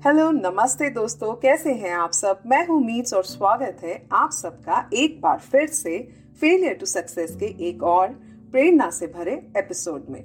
Hello, नमस्ते दोस्तों, कैसे हैं आप सब? मैं हूँ मीट्स और स्वागत है आप सबका एक बार फिर से फेलियर टू सक्सेस के एक और प्रेरणा से भरे एपिसोड में।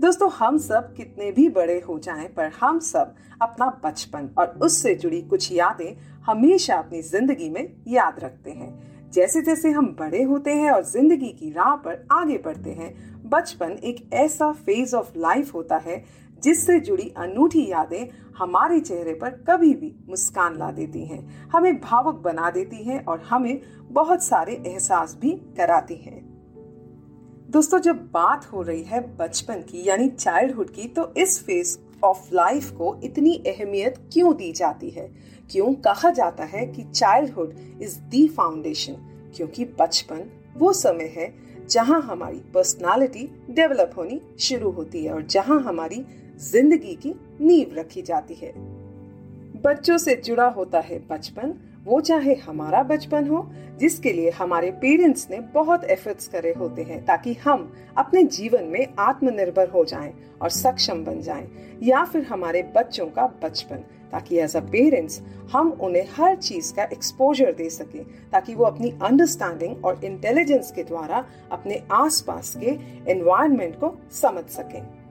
दोस्तों, हम सब कितने भी बड़े हो जाएँ, पर हम सब अपना बचपन और उससे जुड़ी कुछ यादें हमेशा अपनी ज़िंदगी में याद रखते हैं। जैसे जैसे हम बड़े होते हैं और ज़िंदगी की राह पर आगे बढ़ते हैं, बचपन एक ऐसा फ़ेज़ ऑफ़ लाइफ होता है जिससे जुड़ी अनूठी यादें हमारे चेहरे पर कभी भी मुस्कान ला देती हैं। हमें भावुक बना देती हैं और हमें बहुत सारे एहसास भी कराती हैं। दोस्तों, जब बात हो रही है बचपन की, यानी चाइल्डहुड की तो इस फ़ेज़ ऑफ़ लाइफ को इतनी अहमियत क्यों दी जाती है? क्यों कहा जाता है कि चाइल्डहुड इज़ दी फाउंडेशन क्योंकि बचपन वो समय है जहाँ हमारी पर्सनालिटी डेवलप होनी शुरू होती है और जहाँ हमारी ज़िंदगी की नींव रखी जाती है। बच्चों से जुड़ा होता है बचपन। वो चाहे हमारा बचपन हो, जिसके लिए हमारे पेरेंट्स ने बहुत एफर्ट्स करे होते हैं, ताकि हम अपने जीवन में आत्मनिर्भर हो जाएँ और सक्षम बन जाएँ, या फिर हमारे बच्चों का बचपन, ताकि एज अ पेरेंट्स हम उन्हें हर चीज़ का एक्सपोजर दे सके, ताकि वो अपनी अंडरस्टैंडिंग और इंटेलिजेंस के द्वारा अपने आसपास के एनवायरनमेंट को समझ सकें।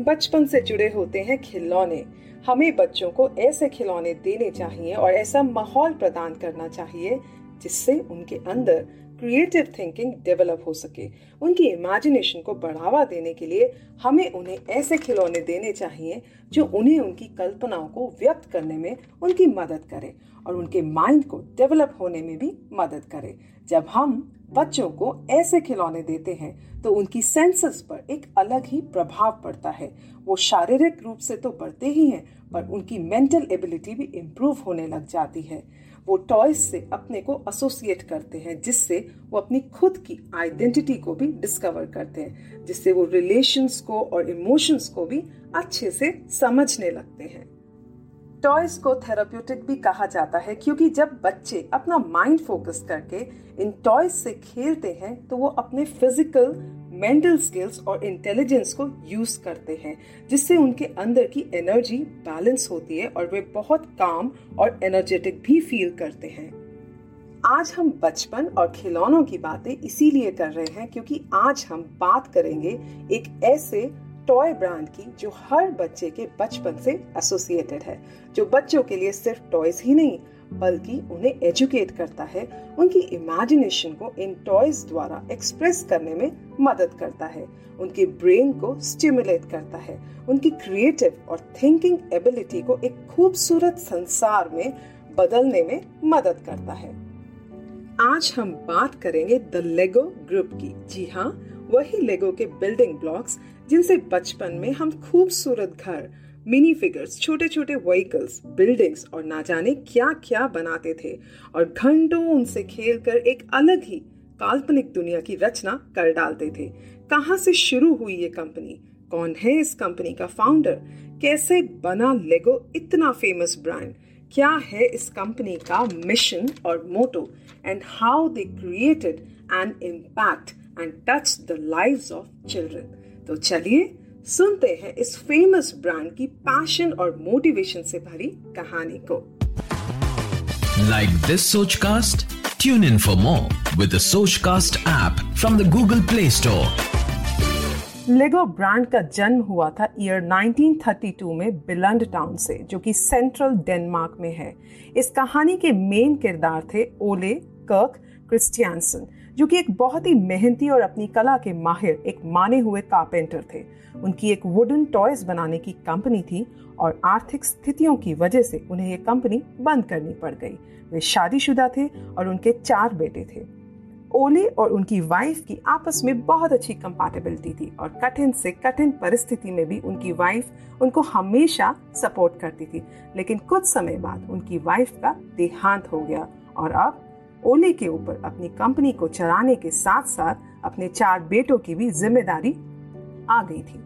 बचपन से जुड़े होते हैं खिलौने। हमें बच्चों को ऐसे खिलौने देने चाहिए और ऐसा माहौल प्रदान करना चाहिए जिससे उनके अंदर क्रिएटिव थिंकिंग डेवलप हो सके। उनकी इमेजिनेशन को बढ़ावा देने के लिए हमें उन्हें ऐसे खिलौने देने चाहिए जो उन्हें उनकी कल्पनाओं को व्यक्त करने में उनकी मदद करे और उनके माइंड को डेवलप होने में भी मदद करे। जब हम बच्चों को ऐसे खिलौने देते हैं तो उनकी सेंसेस पर एक अलग ही प्रभाव पड़ता है। वो शारीरिक रूप से तो बढ़ते ही हैं, पर उनकी मेंटल एबिलिटी भी इम्प्रूव होने लग जाती है। वो टॉयज से अपने को एसोसिएट करते हैं, जिससे वो अपनी खुद की आइडेंटिटी को भी डिस्कवर करते हैं, जिससे वो रिलेशंस को और इमोशंस को भी अच्छे से समझने लगते हैं। टॉयज को थेराप्यूटिक भी कहा जाता है, क्योंकि जब बच्चे अपना माइंड फोकस करके इन टॉयज से खेलते हैं तो वो अपने फ़िज़िकल मेंटल स्किल्स और इंटेलिजेंस को यूज़ करते हैं, जिससे उनके अंदर की एनर्जी बैलेंस होती है और वे बहुत काम और एनर्जेटिक भी फील करते हैं। आज हम बचपन और खिलौनों की बातें इसीलिए कर रहे हैं, क्योंकि आज हम बात करेंगे एक ऐसे टॉय ब्रांड की जो हर बच्चे के बचपन से एसोसिएटेड है, जो बच्चों के लिए सिर्फ़ टॉयज ही नहीं, बल्कि उन्हें एजुकेट करता है, उनकी इमेजिनेशन को इन टॉयज द्वारा एक्सप्रेस करने में मदद करता है, उनके ब्रेन को स्टिमुलेट करता है, उनकी क्रिएटिव और थिंकिंग एबिलिटी को एक खूबसूरत संसार में बदलने में मदद करता है। आज हम बात करेंगे द लेगो ग्रुप की। जी हाँ वही लेगो के बिल्डिंग ब्लॉक्स जिनसे बचपन में हम खूबसूरत घर मिनी फिगर्स छोटे छोटे व्हीकल्स बिल्डिंग्स और ना जाने क्या क्या बनाते थे और घंटों उनसे खेलकर एक अलग ही काल्पनिक दुनिया की रचना कर डालते थे। कहाँ से शुरू हुई ये कंपनी कौन है इस कंपनी का फाउंडर कैसे बना लेगो इतना फ़ेमस ब्रांड क्या है इस कंपनी का मिशन और motto and how they created an impact and touch the lives of children तो चलिए सुनते हैं इस फ़ेमस ब्रांड की पैशन और मोटिवेशन से भरी कहानी को। Like this Soch cast tune in for more with Soch cast app from the Google Play Store Lego brand का जन्म हुआ था ईयर 1932 में बिलंड टाउन से जो कि सेंट्रल डेनमार्क में है। इस कहानी के मेन किरदार थे ओले कर्क क्रिस्टियनसन जो कि एक बहुत ही मेहनती और अपनी कला के माहिर, एक माने हुए कारपेंटर थे। उनकी एक वुडन टॉयज बनाने की कंपनी थी और आर्थिक स्थितियों की वजह से उन्हें यह कंपनी बंद करनी पड़ गई। वे शादीशुदा थे और उनके चार बेटे थे। ओले और उनकी वाइफ की आपस में बहुत अच्छी कंपैटिबिलिटी थी और कठिन से कठिन परिस्थिति में भी उनकी वाइफ उनको हमेशा सपोर्ट करती थी। लेकिन कुछ समय बाद उनकी वाइफ का देहांत हो गया और अब ओले के ऊपर अपनी कंपनी को चलाने के साथ साथ अपने चार बेटों की भी ज़िम्मेदारी आ गई थी।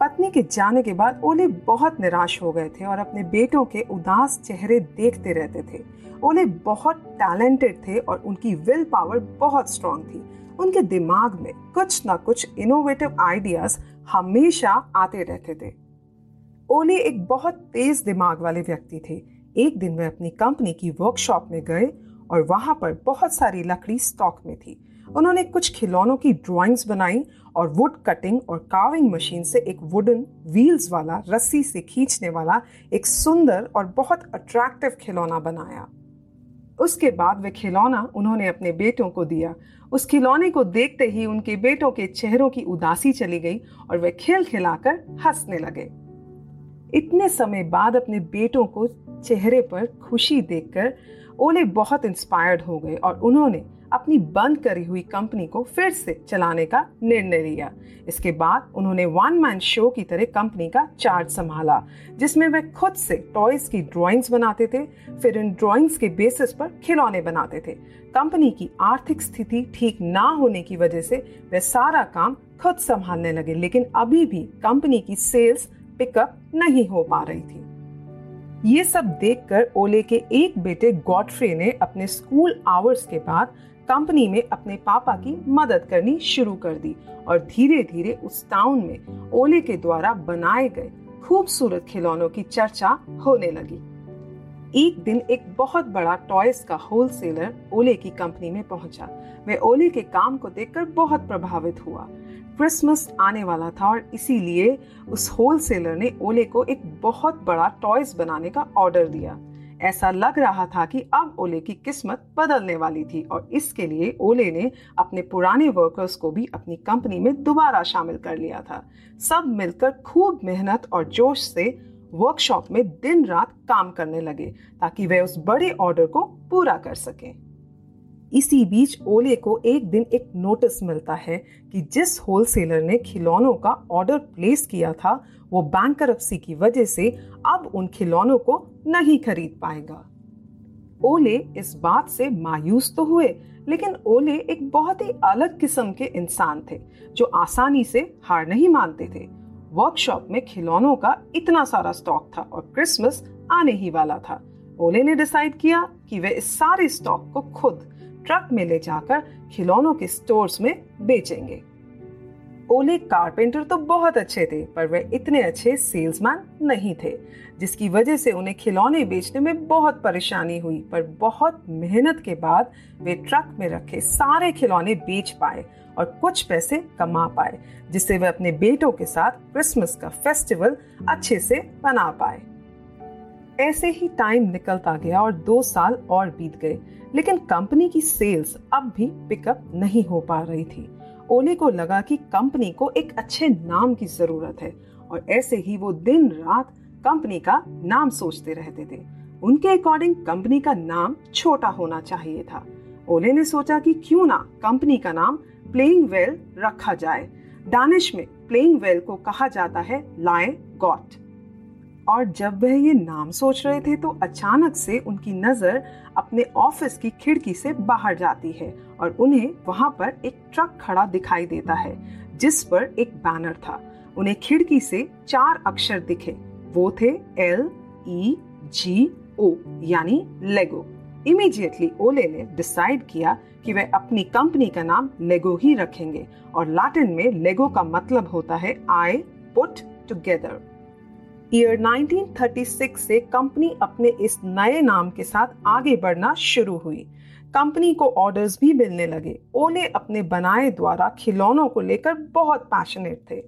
पत्नी के जाने के बाद ओले बहुत निराश हो गए थे और अपने बेटों के उदास चेहरे देखते रहते थे। ओले बहुत टैलेंटेड थे और उनकी विल पावर बहुत स्ट्रांग थी। उनके दिमाग में कुछ ना कुछ इनोवेटिव आइडियाज़ हमेशा आते रहते थे। ओले एक बहुत तेज दिमाग वाले व्यक्ति थे। एक दिन वे अपनी कंपनी की वर्कशॉप में गए और वहाँ पर बहुत सारी लकड़ी स्टॉक में थी। उन्होंने कुछ खिलौनों की ड्राइंग्स बनाई और वुड कटिंग और काविंग मशीन से एक वुडन व्हील्स वाला, रस्सी से खींचने वाला एक सुंदर और बहुत अट्रैक्टिव खिलौना बनाया। उसके बाद वह खिलौना उन्होंने अपने बेटों को दिया। उस खिलौने को देखते ही उनके बेटों के चेहरों की उदासी चली गई और वे खिल खिलाकर हंसने लगे। इतने समय बाद अपने बेटों को चेहरे पर खुशी देखकर ओले बहुत इंस्पायर्ड हो गए और उन्होंने अपनी बंद करी हुई कंपनी को फिर से चलाने का निर्णय लिया। इसके बाद उन्होंने वन मैन शो की तरह कंपनी का चार्ज संभाला, जिसमें वे खुद से टॉयज की ड्राइंग्स बनाते थे, फिर इन ड्राइंग्स के बेसिस पर खिलौने बनाते थे। कंपनी की आर्थिक स्थिति ठीक ना होने की वजह से वे सारा काम खुद संभालने लगे, लेकिन अभी भी कंपनी की सेल्स पिकअप नहीं हो पा रही थी। ये सब देखकर ओले के एक बेटे गॉडफ्रे ने अपने स्कूल आवर्स के बाद कंपनी में अपने पापा की मदद करनी शुरू कर दी और धीरे धीरे उस टाउन में ओले के द्वारा बनाए गए खूबसूरत खिलौनों की चर्चा होने लगी। एक दिन एक बहुत बड़ा टॉयज का होलसेलर ओले की कंपनी में पहुँचा। वह ओले के काम को देखकर बहुत प्रभावित हुआ। क्रिसमस आने वाला था और इसीलिए उस होलसेलर ने ओले को एक बहुत बड़ा टॉयज बनाने का ऑर्डर दिया। ऐसा लग रहा था कि अब ओले की किस्मत बदलने वाली थी और इसके लिए ओले ने अपने पुराने वर्कर्स को भी अपनी कंपनी में दोबारा शामिल कर लिया था। सब मिलकर खूब मेहनत और जोश से वर्कशॉप में दिन रात काम करने लगे ताकि वे उस बड़े ऑर्डर को पूरा कर सकें। इसी बीच ओले को एक दिन एक नोटिस मिलता है कि जिस होलसेलर ने खिलौनों का ऑर्डर प्लेस किया था, वो बैंक की वजह से अब उन खिलौनों को नहीं खरीद पाएगा। ओले इस बात से मायूस तो हुए, लेकिन ओले एक बहुत ही अलग किस्म के इंसान थे, जो आसानी से हार नहीं मानते थे। वर्कशॉप में खिलौनों का इतना सारा स्टॉक था और क्रिसमस आने ही वाला था। ओले ने डिसाइड किया कि वे इस सारे स्टॉक को खुद ट्रक में ले जाकर खिलौनों के स्टोर्स में बेचेंगे। ओले कारपेंटर तो बहुत अच्छे थे, पर वे इतने अच्छे सेल्समैन नहीं थे, जिसकी वजह से उन्हें खिलौने बेचने में बहुत परेशानी हुई। पर बहुत मेहनत के बाद वे ट्रक में रखे सारे खिलौने बेच पाए और कुछ पैसे कमा पाए, जिससे वे अपने बेटों के साथ क्रिसमस का फेस्टिवल अच्छे से मना पाए। ऐसे ही टाइम निकलता गया और दो साल और बीत गए। लेकिन कंपनी की सेल्स अब भी पिकअप नहीं हो पा रही थी। ओले को लगा कि कंपनी को एक अच्छे नाम की ज़रूरत है और ऐसे ही वो दिन रात कंपनी का नाम सोचते रहते थे। उनके अकॉर्डिंग कंपनी का नाम छोटा होना चाहिए था। ओले ने सोचा कि क्यों ना कंपनी का नाम प्लेइंग वेल रखा जाए। दानिश में प्लेइंग वेल को कहा जाता है लाए गॉट और जब वह ये नाम सोच रहे थे तो अचानक से उनकी नज़र अपने ऑफ़िस की खिड़की से बाहर जाती है और उन्हें वहाँ पर एक ट्रक खड़ा दिखाई देता है, जिस पर एक बैनर था। उन्हें खिड़की से चार अक्षर दिखे। वो थे एल, ई, जी, ओ, यानी लेगो। इमीडिएटली ओले ने डिसाइड किया कि वे अपनी कंपनी का नाम लेगो ही रखेंगे और लैटिन में लेगो का मतलब होता है आई पुट टुगेदर ईयर 1936 से कंपनी अपने इस नए नाम के साथ आगे बढ़ना शुरू हुई। कंपनी को ऑर्डर्स भी मिलने लगे। ओले अपने बनाए द्वारा खिलौनों को लेकर बहुत पैशनेट थे।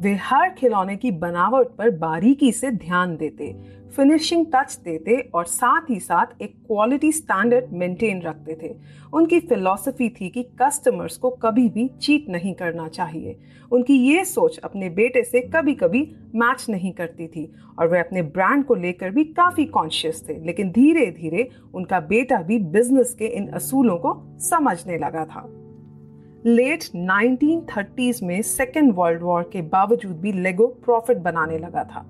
वे हर खिलौने की बनावट पर बारीकी से ध्यान देते फिनिशिंग टच देते और साथ ही साथ एक क्वालिटी स्टैंडर्ड मेंटेन रखते थे। उनकी फिलॉसफी थी कि कस्टमर्स को कभी भी चीट नहीं करना चाहिए। उनकी ये सोच अपने बेटे से कभी कभी मैच नहीं करती थी और वे अपने ब्रांड को लेकर भी काफ़ी कॉन्शियस थे, लेकिन धीरे धीरे उनका बेटा भी बिज़नेस के इन असूलों को समझने लगा था। लेट 1930s में सेकेंड वर्ल्ड वॉर के बावजूद भी लेगो प्रॉफिट बनाने लगा था।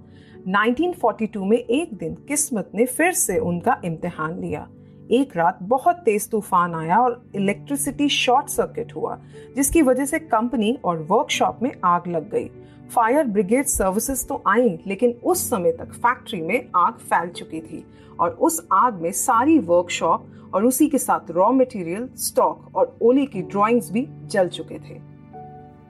1942 में एक दिन किस्मत ने फिर से उनका इम्तिहान लिया। एक रात बहुत तेज तूफ़ान आया और इलेक्ट्रिसिटी शॉर्ट सर्किट हुआ, जिसकी वजह से कंपनी और वर्कशॉप में आग लग गई। फायर ब्रिगेड सर्विसेज़ तो आई, लेकिन उस समय तक फैक्ट्री में आग फैल चुकी थी और उस आग में सारी वर्कशॉप और उसी के साथ रॉ मटेरियल स्टॉक और ओली की ड्राइंग्स भी जल चुके थे।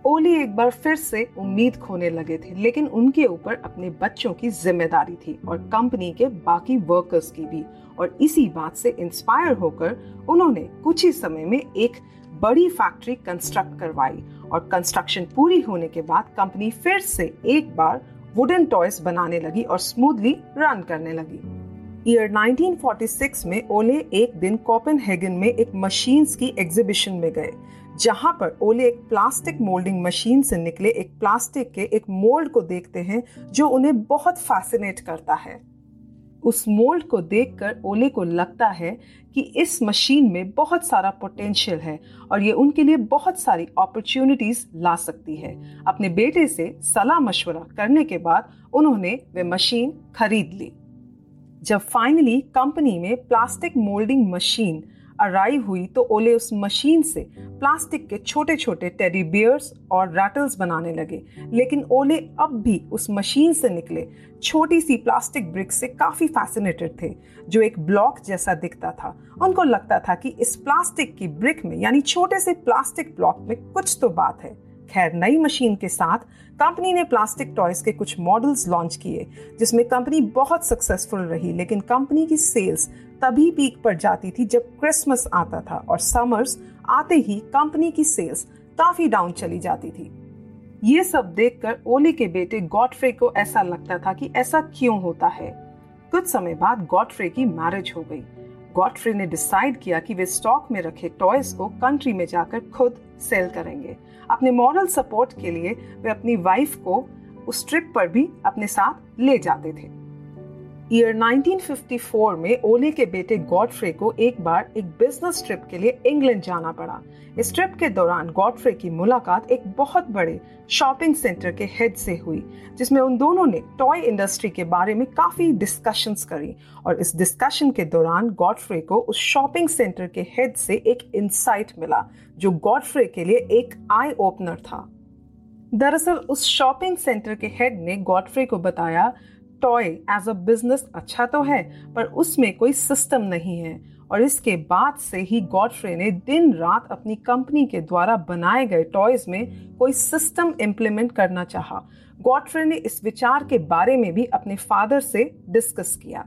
ओली एक बार फिर से उम्मीद खोने लगे थे, लेकिन उनके ऊपर अपने बच्चों की ज़िम्मेदारी थी और कंपनी के बाकी वर्कर्स की भी। और इसी बात से इंस्पायर होकर उन्होंने कुछ ही समय में एक बड़ी फैक्ट्री कंस्ट्रक्ट करवाई और कंस्ट्रक्शन पूरी होने के बाद कंपनी फिर से एक बार वुडन टॉयज बनाने लगी और स्मूथली रन करने लगी। ईयर 1946 में ओले एक दिन कोपेनहेगन में एक मशीन्स की एग्जीबिशन में गए, जहाँ पर ओले एक प्लास्टिक मोल्डिंग मशीन से निकले एक प्लास्टिक के एक मोल्ड को देखते हैं, जो उन्हें बहुत फैसिनेट करता है। उस मोल्ड को देखकर ओले को लगता है कि इस मशीन में बहुत सारा पोटेंशियल है और ये उनके लिए बहुत सारी अपॉर्चुनिटीज़ ला सकती है। अपने बेटे से सलाह मशवरा करने के बाद उन्होंने वे मशीन खरीद ली। जब फाइनली कंपनी में प्लास्टिक मोल्डिंग मशीन अराइव हुई तो ओले उस मशीन से प्लास्टिक के छोटे छोटे टेडी बियर्स और रैटल्स बनाने लगे। लेकिन ओले अब भी उस मशीन से निकले। छोटी सी प्लास्टिक ब्रिक से काफ़ी फैसिनेटेड थे, जो एक ब्लॉक जैसा दिखता था। उनको लगता था कि इस प्लास्टिक की ब्रिक में, यानी छोटे से प्लास्टिक ब्लॉक में कुछ तो बात है। खैर, नई मशीन के साथ कंपनी ने प्लास्टिक टॉयज के कुछ मॉडल्स लॉन्च किए, जिसमें कंपनी बहुत सक्सेसफुल रही, लेकिन कंपनी की सेल्स तभी पीक पर जाती थी जब क्रिसमस आता था और समर्स आते ही कंपनी की सेल्स काफ़ी डाउन चली जाती थी। ये सब देखकर ओली के बेटे गॉडफ्रे को ऐसा लगता था कि ऐसा क्यों होता है। कुछ समय बाद गॉडफ्रे की मैरिज हो गई। गॉडफ्रे ने डिसाइड किया कि वे स्टॉक में रखे टॉयज को कंट्री में जाकर खुद सेल करेंगे। अपने मॉरल सपोर्ट के लिए वे अपनी वाइफ को उस ट्रिप पर भी अपने साथ ले जाते थे। ईयर 1954 में ओले के बेटे गॉडफ्रे को एक बार एक बिज़नेस ट्रिप के लिए इंग्लैंड जाना पड़ा। इस ट्रिप के दौरान गॉडफ्रे की मुलाकात एक बहुत बड़े शॉपिंग सेंटर के हेड से हुई, जिसमें उन दोनों ने टॉय इंडस्ट्री के बारे में काफ़ी डिस्कशंस करी और इस डिस्कशन के दौरान गॉडफ्रे को उस शॉपिंग सेंटर के हेड से एक इंसाइट मिला, जो गॉडफ्रे के लिए एक आई ओपनर था। दरअसल उस शॉपिंग सेंटर के हेड ने गॉडफ्रे को बताया टॉय एज अ बिज़नेस अच्छा तो है, पर उसमें कोई सिस्टम नहीं है और इसके बाद से ही गॉडफ्रे ने दिन रात अपनी कंपनी के द्वारा बनाए गए टॉयज में कोई सिस्टम इम्प्लीमेंट करना चाहा। गॉडफ्रे ने इस विचार के बारे में भी अपने फादर से डिस्कस किया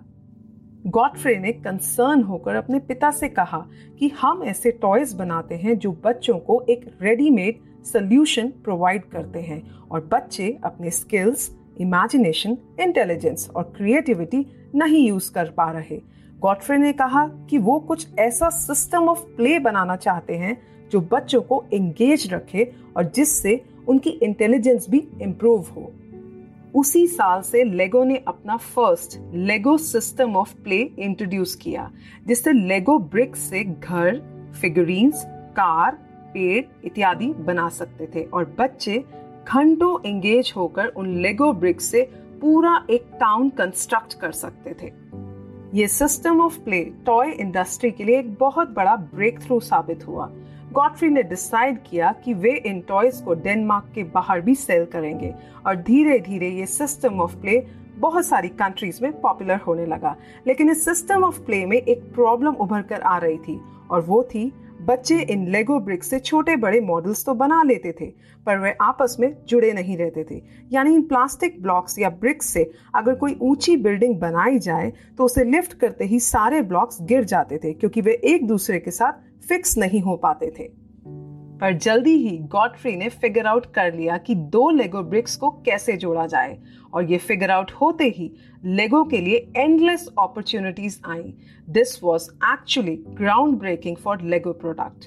गॉडफ्रे ने कंसर्न होकर अपने पिता से कहा कि हम ऐसे टॉयज बनाते हैं जो बच्चों को एक रेडीमेड सोल्यूशन प्रोवाइड करते हैं और बच्चे अपने स्किल्स इमेजिनेशन इंटेलिजेंस और क्रिएटिविटी नहीं यूज़ कर पा रहे। गॉडफ्रे ने कहा कि वो कुछ ऐसा सिस्टम ऑफ़ प्ले बनाना चाहते हैं जो बच्चों को एंगेज रखे और जिससे उनकी इंटेलिजेंस भी इम्प्रूव हो। उसी साल से लेगो ने अपना first Lego system of play introduce किया, जिससे लेगो ब्रिक्स से घर फिगरीन्स कार, पेड़ इत्यादि बना सकते थे और बच्चे घंटों एंगेज होकर उन लेगो ब्रिक्स से पूरा एक टाउन कंस्ट्रक्ट कर सकते थे। ये system of play toy industry के लिए एक बहुत बड़ा ब्रेक थ्रू साबित हुआ। गॉडफ्री ने डिसाइड किया कि वे इन टॉयज को डेनमार्क के बाहर भी सेल करेंगे और धीरे धीरे ये सिस्टम ऑफ़ प्ले बहुत सारी कंट्रीज़ में पॉपुलर होने लगा। लेकिन इस सिस्टम ऑफ़ प्ले में एक प्रॉब्लम उभर कर आ रही थी और वो थी बच्चे इन लेगो ब्रिक्स से छोटे बड़े मॉडल्स तो बना लेते थे, पर वे आपस में जुड़े नहीं रहते थे। यानी इन प्लास्टिक ब्लॉक्स या ब्रिक्स से अगर कोई ऊँची बिल्डिंग बनाई जाए तो उसे लिफ्ट करते ही सारे ब्लॉक्स गिर जाते थे, क्योंकि वे एक दूसरे के साथ फिक्स नहीं हो पाते थे। पर जल्दी ही गॉडफ्री ने फिगर आउट कर लिया कि दो लेगो ब्रिक्स को कैसे जोड़ा जाए। और ये फिगर आउट होते ही लेगो के लिए endless opportunities I. This was actually ground breaking for Lego product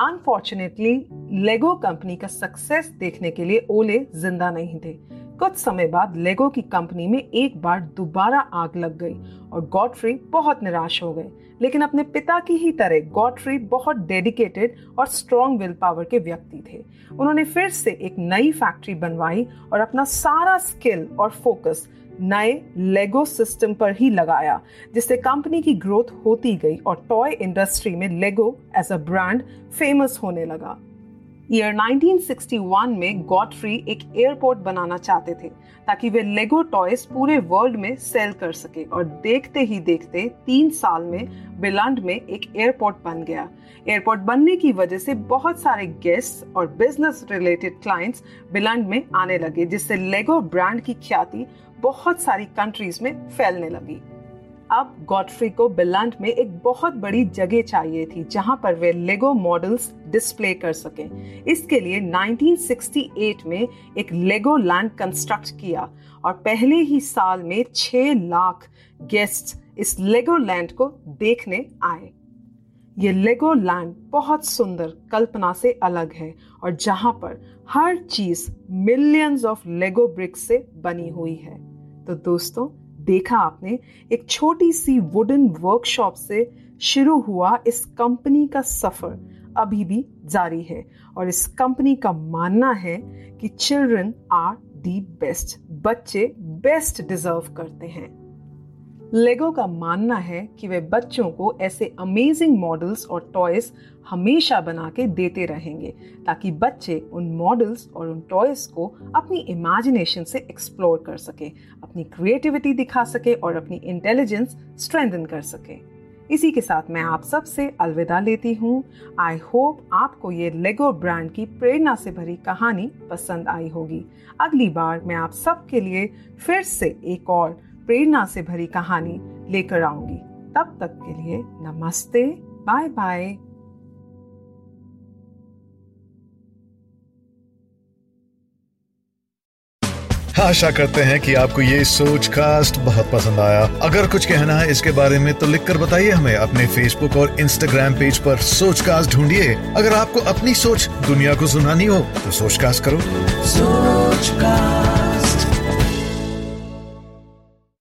unfortunately Lego company का सक्सेस देखने के लिए ओले ज़िंदा नहीं थे। कुछ समय बाद लेगो की कंपनी में एक बार दोबारा आग लग गई और गॉडफ्री बहुत निराश हो गए। लेकिन अपने पिता की ही तरह गॉडफ्री बहुत डेडिकेटेड और स्ट्रॉन्ग विल पावर के व्यक्ति थे। उन्होंने फिर से एक नई फैक्ट्री बनवाई और अपना सारा स्किल और फोकस नए लेगो सिस्टम पर ही लगाया, जिससे कंपनी की ग्रोथ होती गई और टॉय इंडस्ट्री में Lego as a brand famous होने लगा। ईयर 1961 में गॉडफ्री एक एयरपोर्ट बनाना चाहते थे, ताकि वे लेगो टॉयज पूरे वर्ल्ड में सेल कर सके। और देखते ही देखते तीन साल में बिलंड में एक एयरपोर्ट बन गया। एयरपोर्ट बनने की वजह से बहुत सारे गेस्ट और बिज़नेस रिलेटेड क्लाइंट्स बिलंड में आने लगे, जिससे लेगो ब्रांड की ख्याति बहुत सारी कंट्रीज़ में फैलने लगी। अब गॉडफ्री को बिलंड में एक बहुत बड़ी जगह चाहिए थी, जहाँ पर वे लेगो मॉडल्स डिस्प्ले कर सकें। इसके लिए 1968 में एक लेगो लैंड कंस्ट्रक्ट किया और पहले ही साल में 6 लाख गेस्ट इस लेगो लैंड को देखने आए। ये लेगो लैंड बहुत सुंदर, कल्पना से अलग है और जहाँ पर हर चीज़ मिलियंस ऑफ़ लेगो ब्रिक्स से बनी हुई है। तो दोस्तों देखा आपने, एक छोटी सी वुडन वर्कशॉप से शुरू हुआ इस कंपनी का सफ़र अभी भी जारी है और इस कंपनी का मानना है कि चिल्ड्रन आर दी बेस्ट बच्चे बेस्ट डिजर्व करते हैं। लेगो का मानना है कि वे बच्चों को ऐसे अमेजिंग मॉडल्स और टॉयज हमेशा बना के देते रहेंगे, ताकि बच्चे उन मॉडल्स और उन टॉयज को अपनी इमेजिनेशन से एक्सप्लोर कर सके, अपनी क्रिएटिविटी दिखा सके और अपनी इंटेलिजेंस स्ट्रेंथन कर सके। इसी के साथ मैं आप सबसे अलविदा लेती हूँ। आई होप आपको ये लेगो ब्रांड की प्रेरणा से भरी कहानी पसंद आई होगी। अगली बार मैं आप सबके लिए फिर से एक और प्रेरणा से भरी कहानी लेकर आऊँगी। तब तक के लिए नमस्ते बाय बाय। आशा करते हैं कि आपको ये सोच कास्ट बहुत पसंद आया। अगर कुछ कहना है इसके बारे में तो लिखकर बताइए हमें अपने फेसबुक और इंस्टाग्राम पेज पर सोच कास्ट ढूंढिए। अगर आपको अपनी सोच दुनिया को सुनानी हो तो सोच कास्ट करो। सोच कास्ट